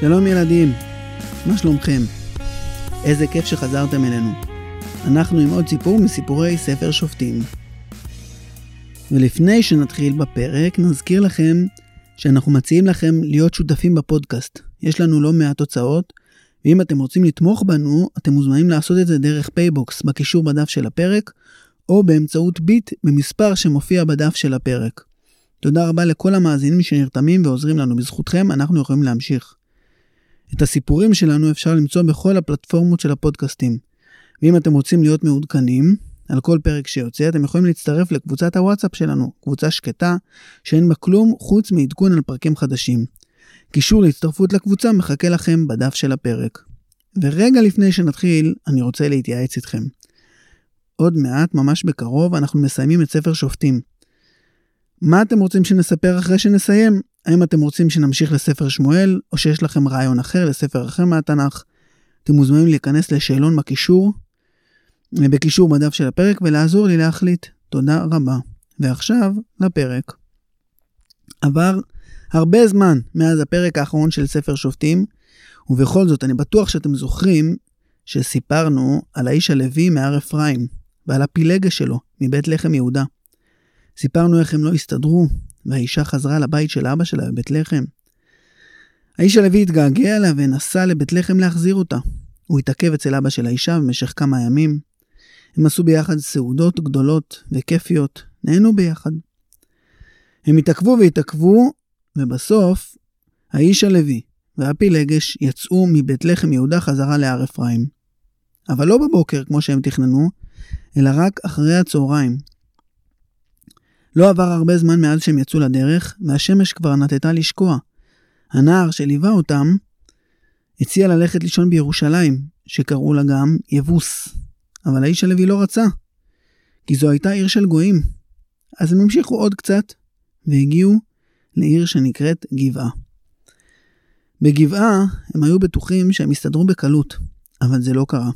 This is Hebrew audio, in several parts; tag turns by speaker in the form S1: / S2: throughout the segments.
S1: שלום ילדים, מה שלומכם? איזה כיף שחזרתם אלינו. אנחנו עם עוד סיפור מסיפורי ספר שופטים. ולפני שנתחיל בפרק, נזכיר לכם שאנחנו מציעים לכם להיות שותפים בפודקאסט. יש לנו לא מעט הוצאות, ואם אתם רוצים לתמוך בנו, אתם מוזמנים לעשות את זה דרך פייבוקס בקישור בדף של הפרק, או באמצעות ביט במספר שמופיע בדף של הפרק. תודה רבה לכל המאזינים שנרתמים ועוזרים לנו. בזכותכם אנחנו יכולים להמשיך. את הסיפורים שלנו אפשר למצוא בכל הפלטפורמות של הפודקאסטים. ואם אתם רוצים להיות מעודכנים על כל פרק שיוצא, אתם יכולים להצטרף לקבוצת הוואטסאפ שלנו, קבוצה שקטה, שאין בה כלום חוץ מעדכון על פרקים חדשים. קישור להצטרפות לקבוצה מחכה לכם בדף של הפרק. ורגע לפני שנתחיל, אני רוצה להתייעץ איתכם. עוד מעט, ממש בקרוב, אנחנו מסיימים את ספר שופטים. מה אתם רוצים שנספר אחרי שנסיים? האם אתם רוצים שנמשיך לספר שמואל, או שיש לכם רעיון אחר לספר אחר מהתנ"ך? אתם מוזמנים להיכנס לשאלון בקישור, בקישור בדף של הפרק, ולעזור לי להחליט. תודה רבה. ועכשיו, לפרק. עבר הרבה זמן מאז הפרק האחרון של ספר שופטים, ובכל זאת, אני בטוח שאתם זוכרים שסיפרנו על האיש הלוי מהר אפרים, ועל הפילגה שלו מבית לחם יהודה. סיפרנו איך הם לא הסתדרו, והאישה חזרה לבית של אבא שלה בבית לחם. האיש הלוי התגעגע אליה ונסע לבית לחם להחזיר אותה. הוא התעכב אצל אבא של האישה במשך כמה ימים. הם עשו ביחד סעודות גדולות וכיפיות, נהנו ביחד. הם התעכבו והתעכבו, ובסוף האיש הלוי והפילגש יצאו מבית לחם יהודה חזרה להר אפרים. אבל לא בבוקר כמו שהם תכננו, אלא רק אחרי הצהריים, לא עבר הרבה זמן מאז שהם יצאו לדרך, והשמש כבר נטטה לשקוע. הנער שליווה אותם הציע ללכת לישון בירושלים, שקראו לה גם יבוס. אבל האיש הלוי לא רצה, כי זו הייתה עיר של גויים. אז הם המשיכו עוד קצת, והגיעו לעיר שנקראת גבעה. בגבעה הם היו בטוחים שהם יסתדרו בקלות, אבל זה לא קרה.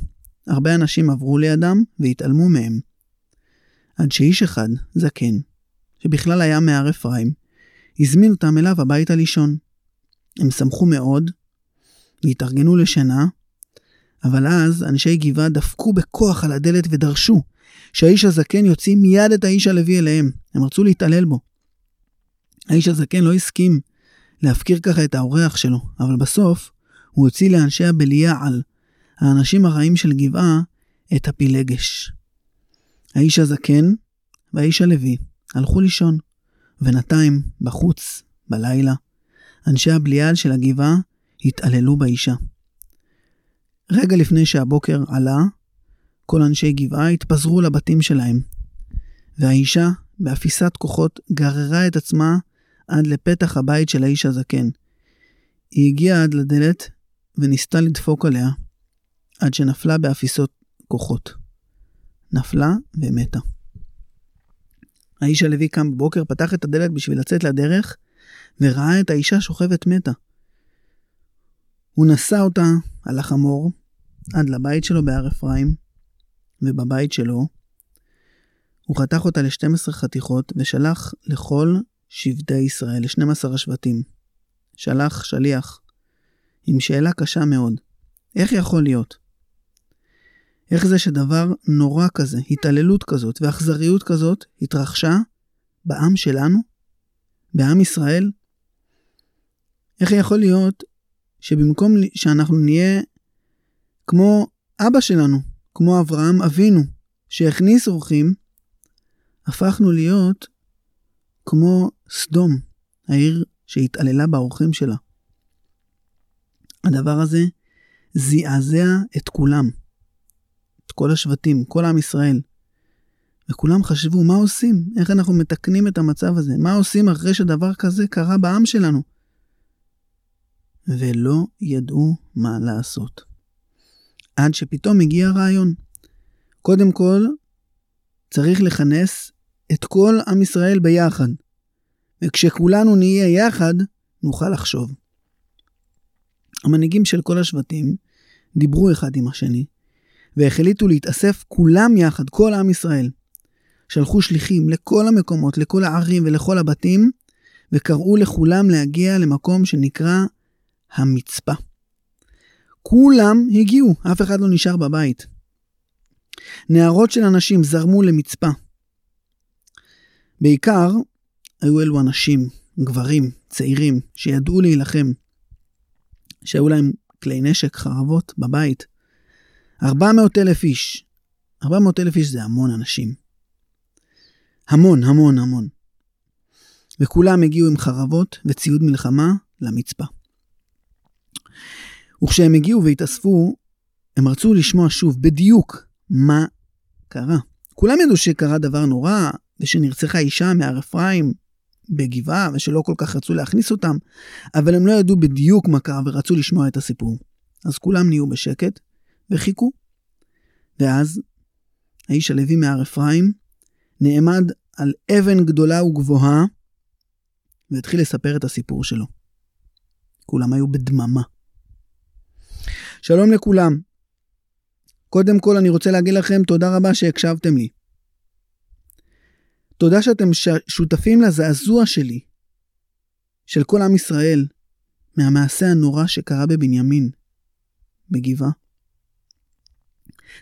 S1: הרבה אנשים עברו לידם והתעלמו מהם. עד שאיש אחד, זקן, שבכלל היה מהר אפרים, הזמין אותם אליו הביתה לישון. הם שמחו מאוד, והתארגנו לשינה, אבל אז אנשי גבעה דפקו בכוח על הדלת ודרשו שהאיש הזקן יוציא מיד את האיש הלוי אליהם. הם רצו להתעלל בו. האיש הזקן לא הסכים להפקיר ככה את האורח שלו, אבל בסוף הוא הוציא לאנשי הבליעל, האנשים הרעים של גבעה, את הפילגש. האיש הזקן והאיש הלוי הלכו לישון. ובינתיים, בחוץ, בלילה, אנשי הבליעל של הגבעה התעללו באישה. רגע לפני שהבוקר עלה, כל אנשי גבעה התפזרו לבתים שלהם, והאישה, באפיסת כוחות, גררה את עצמה עד לפתח הבית של האיש הזקן. היא הגיעה עד לדלת וניסתה לדפוק עליה, עד שנפלה באפיסות כוחות. נפלה ומתה. האיש הלוי קם בבוקר, פתח את הדלת בשביל לצאת לדרך, וראה את האישה שוכבת מתה. הוא נשא אותה על החמור עד לבית שלו בהר אפרים, ובבית שלו הוא חתך אותה ל-12 חתיכות ושלח לכל שבטי ישראל, ל-12 השבטים. שלח שליח עם שאלה קשה מאוד. איך יכול להיות? איך זה שדבר נורא כזה, התעללות כזאת ואכזריות כזאת התרחשה בעם שלנו? בעם ישראל? איך יכול להיות שבמקום שאנחנו נהיה כמו אבא שלנו, כמו אברהם אבינו, שהכניס אורחים, הפכנו להיות כמו סדום, העיר שהתעללה באורחים שלה. הדבר הזה זעזע את כולם. את כל השבטים, כל עם ישראל. וכולם חשבו, מה עושים? איך אנחנו מתקנים את המצב הזה? מה עושים אחרי שדבר כזה קרה בעם שלנו? ולא ידעו מה לעשות. עד שפתאום הגיע הרעיון. קודם כל, צריך לכנס את כל עם ישראל ביחד. וכשכולנו נהיה יחד, נוכל לחשוב. המנהיגים של כל השבטים דיברו אחד עם השני, והחליטו להתאסף כולם יחד, כל עם ישראל. שלחו שליחים לכל המקומות, לכל הערים ולכל הבתים, וקראו לכולם להגיע למקום שנקרא המצפה. כולם הגיעו, אף אחד לא נשאר בבית. נערות של אנשים זרמו למצפה. בעיקר היו אלו אנשים, גברים, צעירים, שידעו להילחם, שהיו להם כלי נשק, חרבות, בבית. 400 אלף איש. 400 אלף איש זה המון אנשים. המון, המון, המון. וכולם הגיעו עם חרבות וציוד מלחמה למצפה. וכשהם הגיעו והתאספו, הם רצו לשמוע שוב בדיוק מה קרה. כולם ידעו שקרה דבר נורא, ושנרצחה אישה מהר אפרים בגבעה, ושלא כל כך רצו להכניס אותם, אבל הם לא ידעו בדיוק מה קרה ורצו לשמוע את הסיפור. אז כולם נהיו בשקט וחיכו. ואז האיש הלוי מהר אפרים נעמד על אבן גדולה וגבוהה והתחיל לספר את הסיפור שלו. כולם היו בדממה. שלום לכולם. קודם כל אני רוצה להגיד לכם תודה רבה שהקשבתם לי. תודה שאתם ש... שותפים לזעזוע שלי, של כל עם ישראל, מהמעשה הנורא שקרה בבנימין, בגבעה.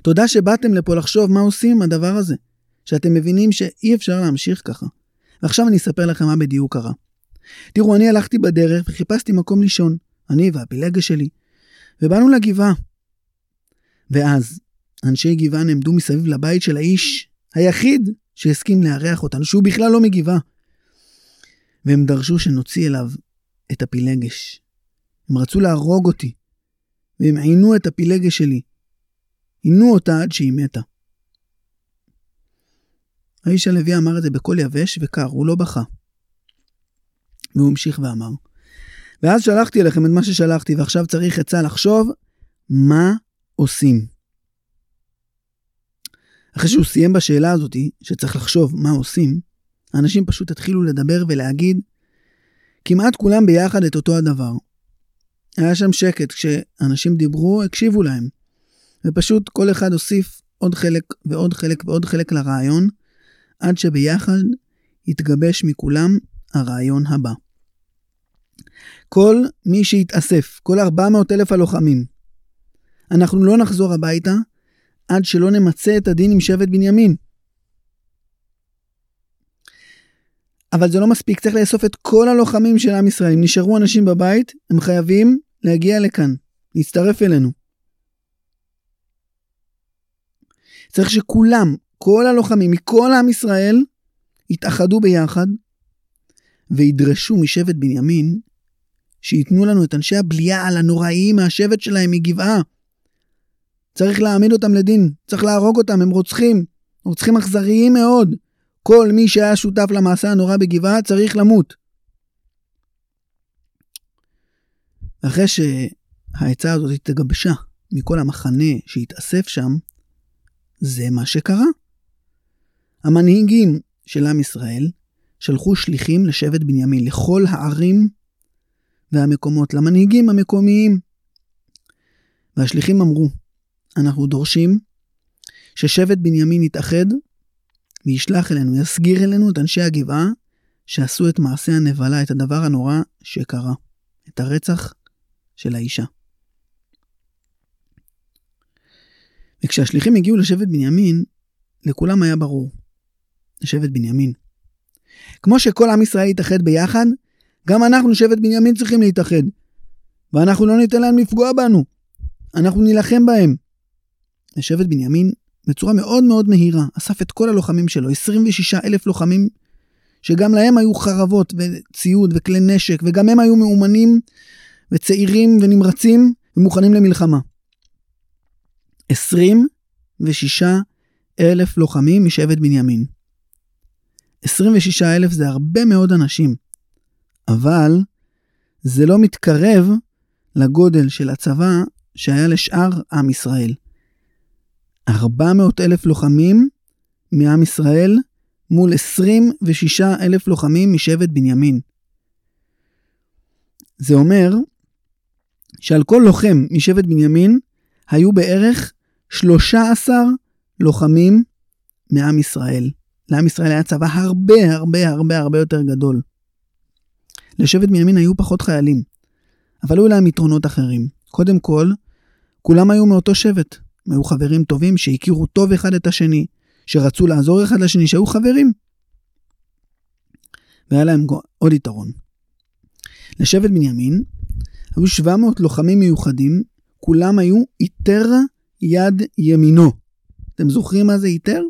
S1: תודה שבאתם לפה לחשוב מה עושים עם הדבר הזה, שאתם מבינים שאי אפשר להמשיך ככה. ועכשיו אני אספר לכם מה בדיוק קרה. תראו, אני הלכתי בדרך וחיפשתי מקום לישון, אני והפילגה שלי, ובאנו לגבעה. ואז אנשי גבעה נעמדו מסביב לבית של האיש היחיד שהסכים לארח אותנו, שהוא בכלל לא מגבעה. והם דרשו שנוציא אליו את הפילגש. הם רצו להרוג אותי, והם עינו את הפילגש שלי. עינו אותה עד שהיא מתה. האיש הלוי אמר את זה בקול יבש וקר, הוא לא בכה. והוא המשיך ואמר, ואז שלחתי אליכם את מה ששלחתי, ועכשיו צריך עצה לחשוב מה עושים. אחרי שהוא סיים בשאלה הזאת, שצריך לחשוב מה עושים, האנשים פשוט התחילו לדבר ולהגיד כמעט כולם ביחד את אותו הדבר. היה שם שקט, כשאנשים דיברו, הקשיבו להם. ופשוט כל אחד הוסיף עוד חלק ועוד חלק ועוד חלק לרעיון, עד שביחד התגבש מכולם הרעיון הבא. כל מי שהתאסף, כל 400 אלף הלוחמים, אנחנו לא נחזור הביתה עד שלא נמצה את הדין עם שבט בנימין. אבל זה לא מספיק, צריך לאסוף את כל הלוחמים של עם ישראל. אם נשארו אנשים בבית, הם חייבים להגיע לכאן, להצטרף אלינו. צריך שכולם, כל הלוחמים מכל עם ישראל, יתאחדו ביחד וידרשו משבט בנימין שייתנו לנו את אנשי הבליעה הנוראיים מהשבט שלהם מגבעה. צריך להעמיד אותם לדין, צריך להרוג אותם, הם רוצחים, רוצחים אכזריים מאוד. כל מי שהיה שותף למעשה הנורא בגבעה צריך למות. אחרי שהעצה הזאת התגבשה מכל המחנה שהתאסף שם, זה מה שקרה. המנהיגים של עם ישראל שלחו שליחים לשבט בנימין, לכל הערים והמקומות, למנהיגים המקומיים. והשליחים אמרו, אנחנו דורשים ששבט בנימין יתאחד וישלח אלינו, יסגיר אלינו את אנשי הגבעה שעשו את מעשה הנבלה, את הדבר הנורא שקרה, את הרצח של האישה. וכשהשליחים הגיעו לשבט בנימין, לכולם היה ברור, לשבט בנימין. כמו שכל עם ישראל יתאחד ביחד, גם אנחנו, שבט בנימין, צריכים להתאחד. ואנחנו לא ניתן להם לפגוע בנו. אנחנו נילחם בהם. שבט בנימין, בצורה מאוד מאוד מהירה, אסף את כל הלוחמים שלו, 26 אלף לוחמים, שגם להם היו חרבות וציוד וכלי נשק, וגם הם היו מאומנים וצעירים ונמרצים ומוכנים למלחמה. 26 אלף לוחמים משבט בנימין. 26 אלף זה הרבה מאוד אנשים, אבל זה לא מתקרב לגודל של הצבא שהיה לשאר עם ישראל. 400 אלף לוחמים מעם ישראל מול 26 אלף לוחמים משבט בנימין. זה אומר שעל כל לוחם משבט בנימין היו בערך 13 לוחמים מעם ישראל. לעם ישראל היה צבא הרבה הרבה הרבה הרבה יותר גדול. לשבט בנימין היו פחות חיילים, אבל היו להם יתרונות אחרים. קודם כל, כולם היו מאותו שבט. הם היו חברים טובים שהכירו טוב אחד את השני, שרצו לעזור אחד לשני, שהיו חברים. והיה להם עוד יתרון. לשבט בנימין היו 700 לוחמים מיוחדים, כולם היו איתר יד ימינו. אתם זוכרים מה זה איתר?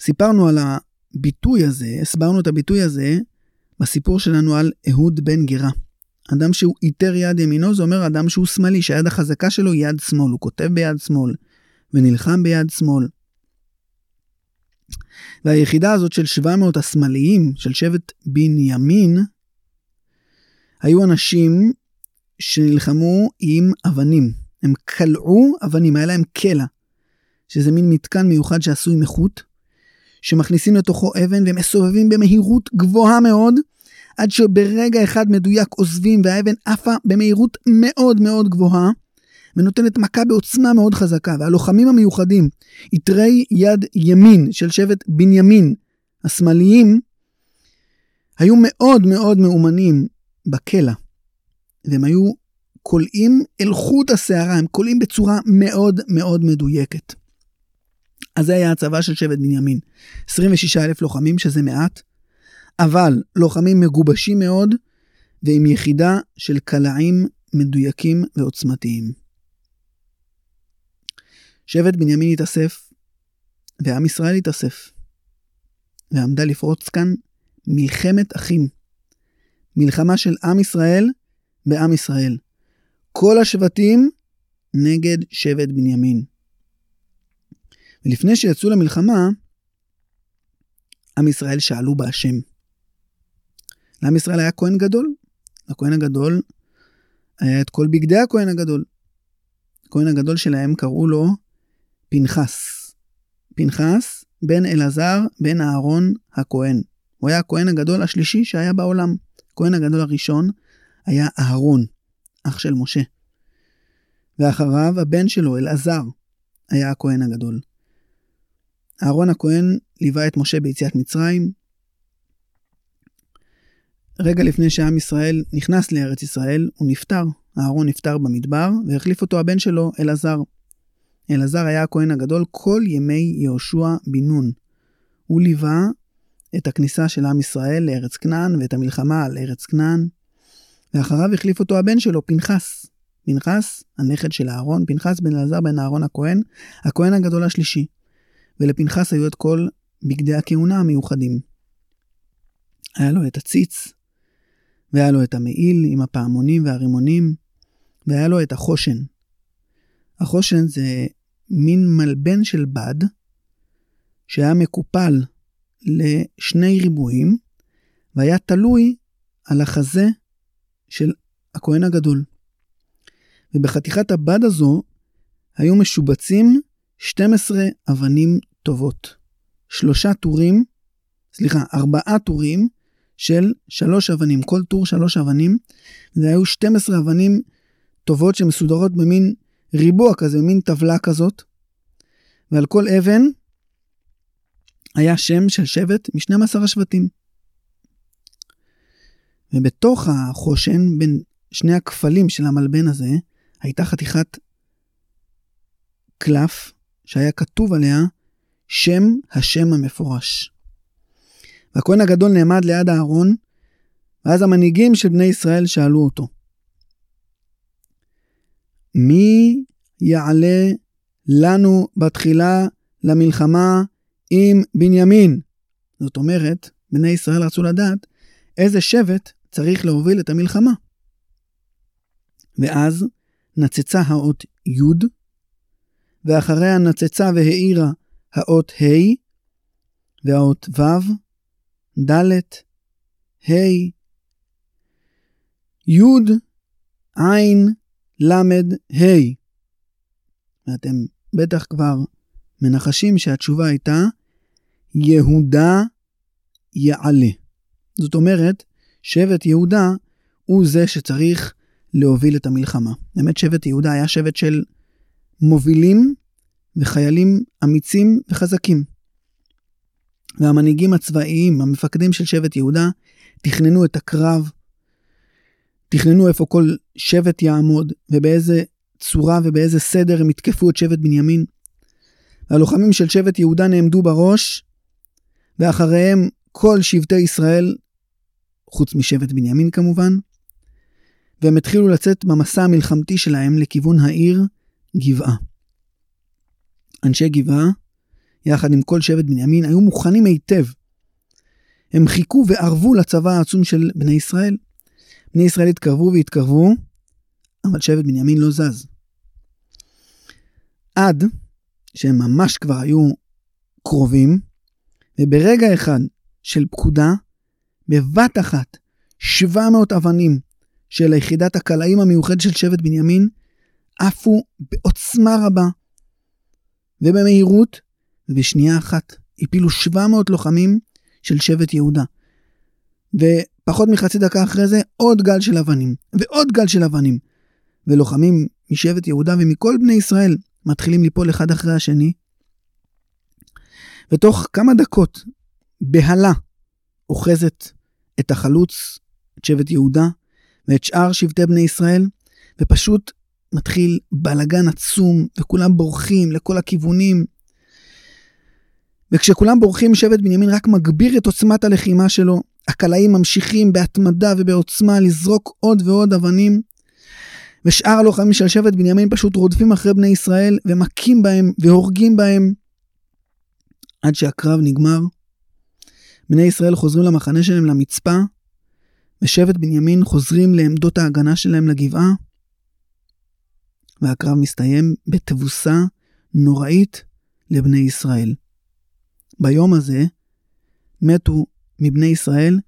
S1: סיפרנו על הביטוי הזה, הסברנו את הביטוי הזה בסיפור שלנו על אהוד בן גירה. אדם שהוא איתר יד ימינו זה אומר אדם שהוא שמאלי, שהיד החזקה שלו היא יד שמאל, הוא כותב ביד שמאל ונלחם ביד שמאל. והיחידה הזאת של 700 השמאליים של שבט בנימין, היו אנשים שנלחמו עם אבנים. הם קלעו אבנים, היה להם קלע, שזה מין מתקן מיוחד שעשוי מחוט, שמכניסים לתוכו אבן והם מסובבים במהירות גבוהה מאוד, עד שברגע אחד מדויק עוזבים והאבן עפה במהירות מאוד מאוד גבוהה, ונותנת מכה בעוצמה מאוד חזקה. והלוחמים המיוחדים, יתרי יד ימין של שבט בנימין, השמאליים, היו מאוד מאוד מאומנים בקלע. והם היו כולאים אל חוט השערה, הם כולאים בצורה מאוד מאוד מדויקת. אז זה היה הצבא של שבט בנימין. 26 אלף לוחמים, שזה מעט, אבל לוחמים מגובשים מאוד, ועם יחידה של קלעים מדויקים ועוצמתיים. שבט בנימין התאסף, ועם ישראל התאסף, ועמדה לפרוץ כאן מלחמת אחים. מלחמה של עם ישראל בעם ישראל. כל השבטים נגד שבט בנימין. ולפני שיצאו למלחמה, עם ישראל שאלו בהשם. לעם ישראל היה כהן גדול. לכהן הגדול היה את כל בגדי הכהן הגדול. הכהן הגדול שלהם קראו לו פנחס. פנחס בן אלעזר בן אהרון הכהן. הוא היה הכהן הגדול השלישי שהיה בעולם. הכהן הגדול הראשון היה אהרון, אח של משה. ואחריו הבן שלו, אלעזר, היה הכהן הגדול. אהרון הכהן ליווה את משה ביציאת מצרים. רגע לפני שעם ישראל נכנס לארץ ישראל, הוא נפטר. אהרון נפטר במדבר, והחליף אותו הבן שלו, אלעזר. אלעזר היה הכהן הגדול כל ימי יהושע בן נון. הוא ליווה את הכניסה של עם ישראל לארץ כנען ואת המלחמה על ארץ כנען, ואחריו החליף אותו הבן שלו, פנחס. פנחס, הנכד של אהרון, פנחס בן אלעזר בן אהרון הכהן, הכהן הגדול השלישי. ולפנחס היו את כל בגדי הכהונה המיוחדים. היה לו את הציץ, והיה לו את המעיל עם הפעמונים והרימונים, והיה לו את החושן. החושן זה מין מלבן של בד, שהיה מקופל לשני ריבועים, והיה תלוי על החזה של הכהן הגדול. ובחתיכת הבד הזו היו משובצים 12 אבנים טובות. שלושה טורים, סליחה, ארבעה טורים של שלוש אבנים, כל טור שלוש אבנים. זה היו 12 אבנים טובות שמסודרות במין ריבוע כזה, במין טבלה כזאת. ועל כל אבן היה שם של שבט מ-12 השבטים. ובתוך החושן, בין שני הכפלים של המלבן הזה, הייתה חתיכת קלף שהיה כתוב עליה שם השם המפורש. והכהן הגדול נעמד ליד הארון, ואז המנהיגים של בני ישראל שאלו אותו, מי יעלה לנו בתחילה למלחמה עם בנימין? זאת אומרת, בני ישראל רצו לדעת איזה שבט צריך להוביל את המלחמה. ואז נצצה האות י', ואחריה נצצה והאירה האות ה', והאות ו', ד', ה', י', ע', ל', ה'. ואתם בטח כבר מנחשים שהתשובה הייתה יהודה יעלה. זאת אומרת, שבט יהודה הוא זה שצריך להוביל את המלחמה. באמת שבט יהודה היה שבט של מובילים וחיילים אמיצים וחזקים. והמנהיגים הצבאיים, המפקדים של שבט יהודה, תכננו את הקרב, תכננו איפה כל שבט יעמוד, ובאיזה צורה ובאיזה סדר הם יתקפו את שבט בנימין. הלוחמים של שבט יהודה נעמדו בראש, ואחריהם כל שבטי ישראל, חוץ משבט בנימין כמובן, והם התחילו לצאת במסע המלחמתי שלהם לכיוון העיר גבעה. אנשי גבעה, יחד עם כל שבט בנימין, היו מוכנים היטב. הם חיכו וערבו לצבא העצום של בני ישראל. בני ישראל התקרבו והתקרבו, אבל שבט בנימין לא זז. עד שהם ממש כבר היו קרובים, וברגע אחד של פקודה, בבת אחת, 700 אבנים של יחידת הקלעים המיוחדת של שבט בנימין עפו בעוצמה רבה ובמהירות, ובשנייה אחת הפילו 700 לוחמים של שבט יהודה. ופחות מחצי דקה אחרי זה עוד גל של אבנים, ועוד גל של אבנים. ולוחמים משבט יהודה ומכל בני ישראל מתחילים ליפול אחד אחרי השני. ותוך כמה דקות בהלה אוחזת את החלוץ, את שבט יהודה, ואת שאר שבטי בני ישראל, ופשוט מתחיל בלגן עצום, וכולם בורחים לכל הכיוונים. וכשכולם בורחים, שבט בנימין רק מגביר את עוצמת הלחימה שלו. הקלעים ממשיכים בהתמדה ובעוצמה לזרוק עוד ועוד אבנים. ושאר הלוחמים של שבט בנימין פשוט רודפים אחרי בני ישראל ומכים בהם והורגים בהם עד שהקרב נגמר. בני ישראל חוזרים למחנה שלהם למצפה, ושבט בנימין חוזרים לעמדות ההגנה שלהם לגבעה, והקרב מסתיים בתבוסה נוראית לבני ישראל. ביום הזה מתו מבני ישראל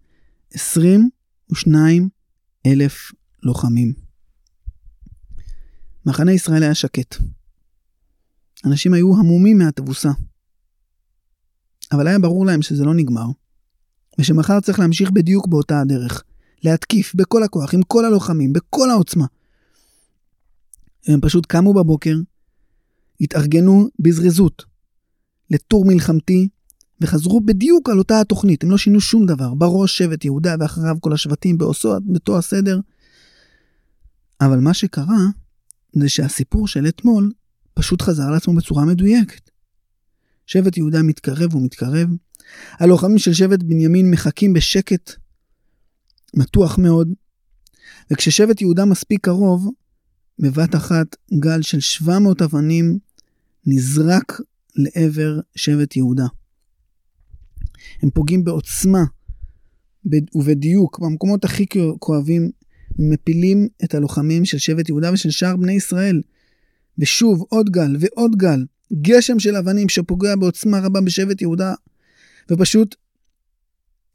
S1: 22 אלף לוחמים. מחנה ישראל היה שקט. אנשים היו המומים מהתבוסה. אבל היה ברור להם שזה לא נגמר, ושמחר צריך להמשיך בדיוק באותה הדרך. להתקיף בכל הכוח, עם כל הלוחמים, בכל העוצמה. הם פשוט קמו בבוקר, התארגנו בזריזות לטור מלחמתי, וחזרו בדיוק על אותה התוכנית, הם לא שינו שום דבר. בראש שבט יהודה ואחריו כל השבטים באוסו, באותו הסדר. אבל מה שקרה, זה שהסיפור של אתמול פשוט חזר לעצמו בצורה מדויקת. שבט יהודה מתקרב ומתקרב, הלוחמים של שבט בנימין מחכים בשקט מתוח מאוד, וכששבט יהודה מספיק קרוב, בבת אחת גל של 700 אבנים נזרק לעבר שבט יהודה. הם פוגעים בעוצמה ובדיוק במקומות הכי כואבים, מפילים את הלוחמים של שבט יהודה ושל שאר בני ישראל. ושוב עוד גל ועוד גל, גשם של אבנים שפוגע בעוצמה רבה בשבט יהודה, ופשוט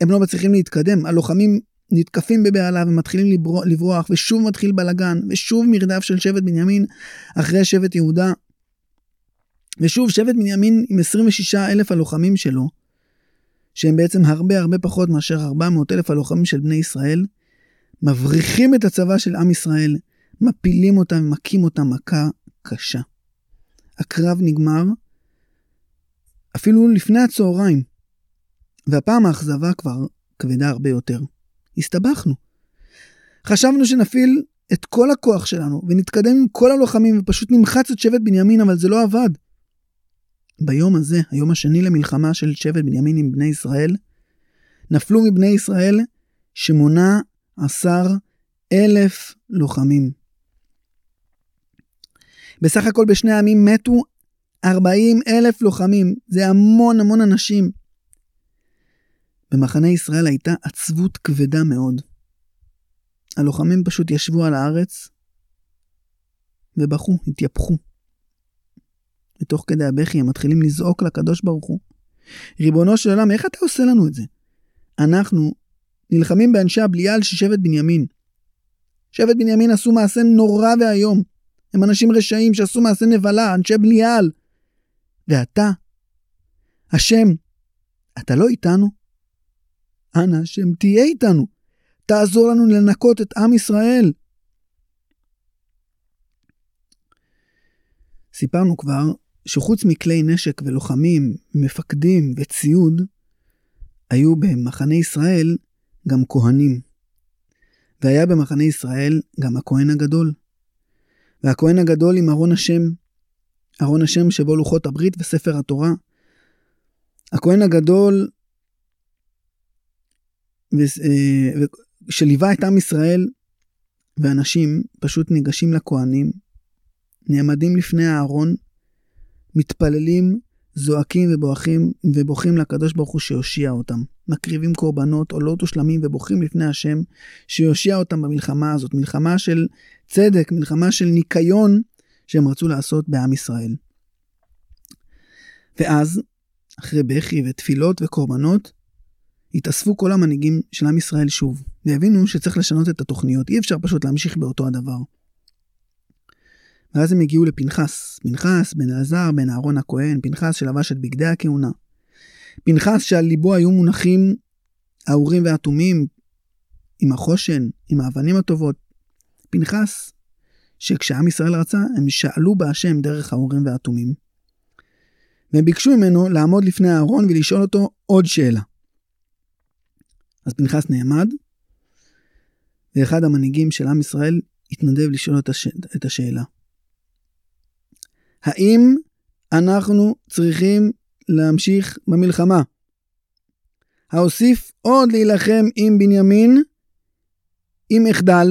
S1: הם לא מצליחים להתקדם. הלוחמים נתקפים בבהלה ומתחילים לברוח, ושוב מתחיל בלגן, ושוב מרדף של שבט בנימין אחרי שבט יהודה. ושוב שבט בנימין עם 26 אלף הלוחמים שלו, שהם בעצם הרבה הרבה פחות מאשר 400 אלף הלוחמים של בני ישראל, מבריחים את הצבא של עם ישראל, מפילים אותם ומכים אותם מכה קשה. הקרב נגמר אפילו לפני הצהריים, והפעם האכזבה כבר כבדה הרבה יותר. הסתבכנו. חשבנו שנפעיל את כל הכוח שלנו ונתקדם עם כל הלוחמים ופשוט נמחץ את שבט בנימין, אבל זה לא עבד. ביום הזה, היום השני למלחמה של שבט בנימין עם בני ישראל, נפלו מבני ישראל שמונה עשר אלף לוחמים. בסך הכל בשני העמים מתו 40 אלף לוחמים, זה המון המון אנשים. במחנה ישראל הייתה עצבות כבדה מאוד. הלוחמים פשוט ישבו על הארץ ובכו, התייפחו. ותוך כדי הבכי הם מתחילים לזעוק לקדוש ברוך הוא. ריבונו של עולם, איך אתה עושה לנו את זה? אנחנו נלחמים באנשי הבליעל של שבט בנימין. שבט בנימין עשו מעשה נורא ואיום. הם אנשים רשעים שעשו מעשה נבלה, אנשי בליעל. ואתה, השם, אתה לא איתנו? אנא השם תהיה איתנו. תעזור לנו לנקות את עם ישראל. סיפרנו כבר שחוץ מכלי נשק ולוחמים, מפקדים וציוד, היו במחנה ישראל גם כהנים. והיה במחנה ישראל גם הכהן הגדול. והכהן הגדול עם ארון השם, ארון השם שבו לוחות הברית וספר התורה. הכהן הגדול שליווה את עם ישראל, ואנשים פשוט ניגשים לכהנים, נעמדים לפני הארון, מתפללים, זועקים ובוכים, ובוכים לקדוש ברוך הוא שיושיע אותם. מקריבים קורבנות, עולות ושלמים ובוכים לפני השם, שיושיע אותם במלחמה הזאת. מלחמה של צדק, מלחמה של ניקיון שהם רצו לעשות בעם ישראל. ואז, אחרי בכי ותפילות וקורבנות, התאספו כל המנהיגים של עם ישראל שוב, והבינו שצריך לשנות את התוכניות, אי אפשר פשוט להמשיך באותו הדבר. ואז הם הגיעו לפנחס, פנחס בן אלעזר בן אהרון הכהן, פנחס שלבש את בגדי הכהונה. פנחס שעל ליבו היו מונחים האורים והתומים, עם החושן, עם האבנים הטובות. פנחס, שכשעם ישראל רצה, הם שאלו בהשם דרך האורים והתומים. והם ביקשו ממנו לעמוד לפני אהרון ולשאול אותו עוד שאלה. אז פנחס נעמד, ואחד המנהיגים של עם ישראל התנדב לשאול את, הש... את השאלה. האם אנחנו צריכים להמשיך במלחמה? האוסיף עוד להילחם עם בנימין, אם אחדל.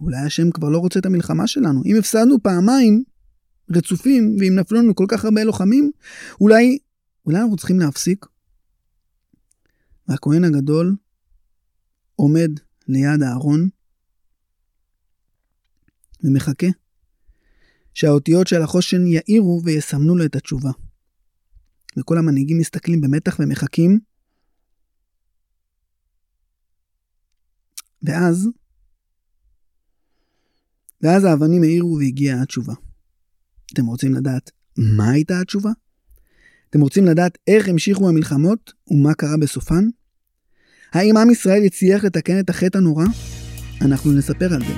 S1: אולי השם כבר לא רוצה את המלחמה שלנו. אם הפסדנו פעמיים רצופים, ואם נפלו לנו כל כך הרבה לוחמים, אולי, אולי אנחנו צריכים להפסיק? והכהן הגדול עומד ליד הארון ומחכה שהאותיות של החושן יאירו ויסמנו לו את התשובה. וכל המנהיגים מסתכלים במתח ומחכים. ואז, ואז האבנים האירו והגיעה התשובה. אתם רוצים לדעת מה הייתה התשובה? אתם רוצים לדעת איך המשיכו המלחמות ומה קרה בסופן? האם עם ישראל הצליח לתקן את החטא הנורא? אנחנו נספר על זה,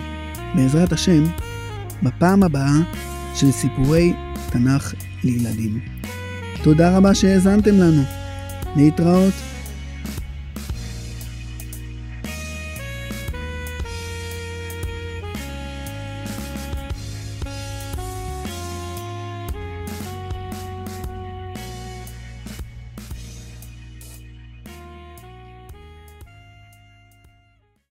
S1: בעזרת השם, בפעם הבאה של סיפורי תנ"ך לילדים. תודה רבה שהאזנתם לנו. להתראות.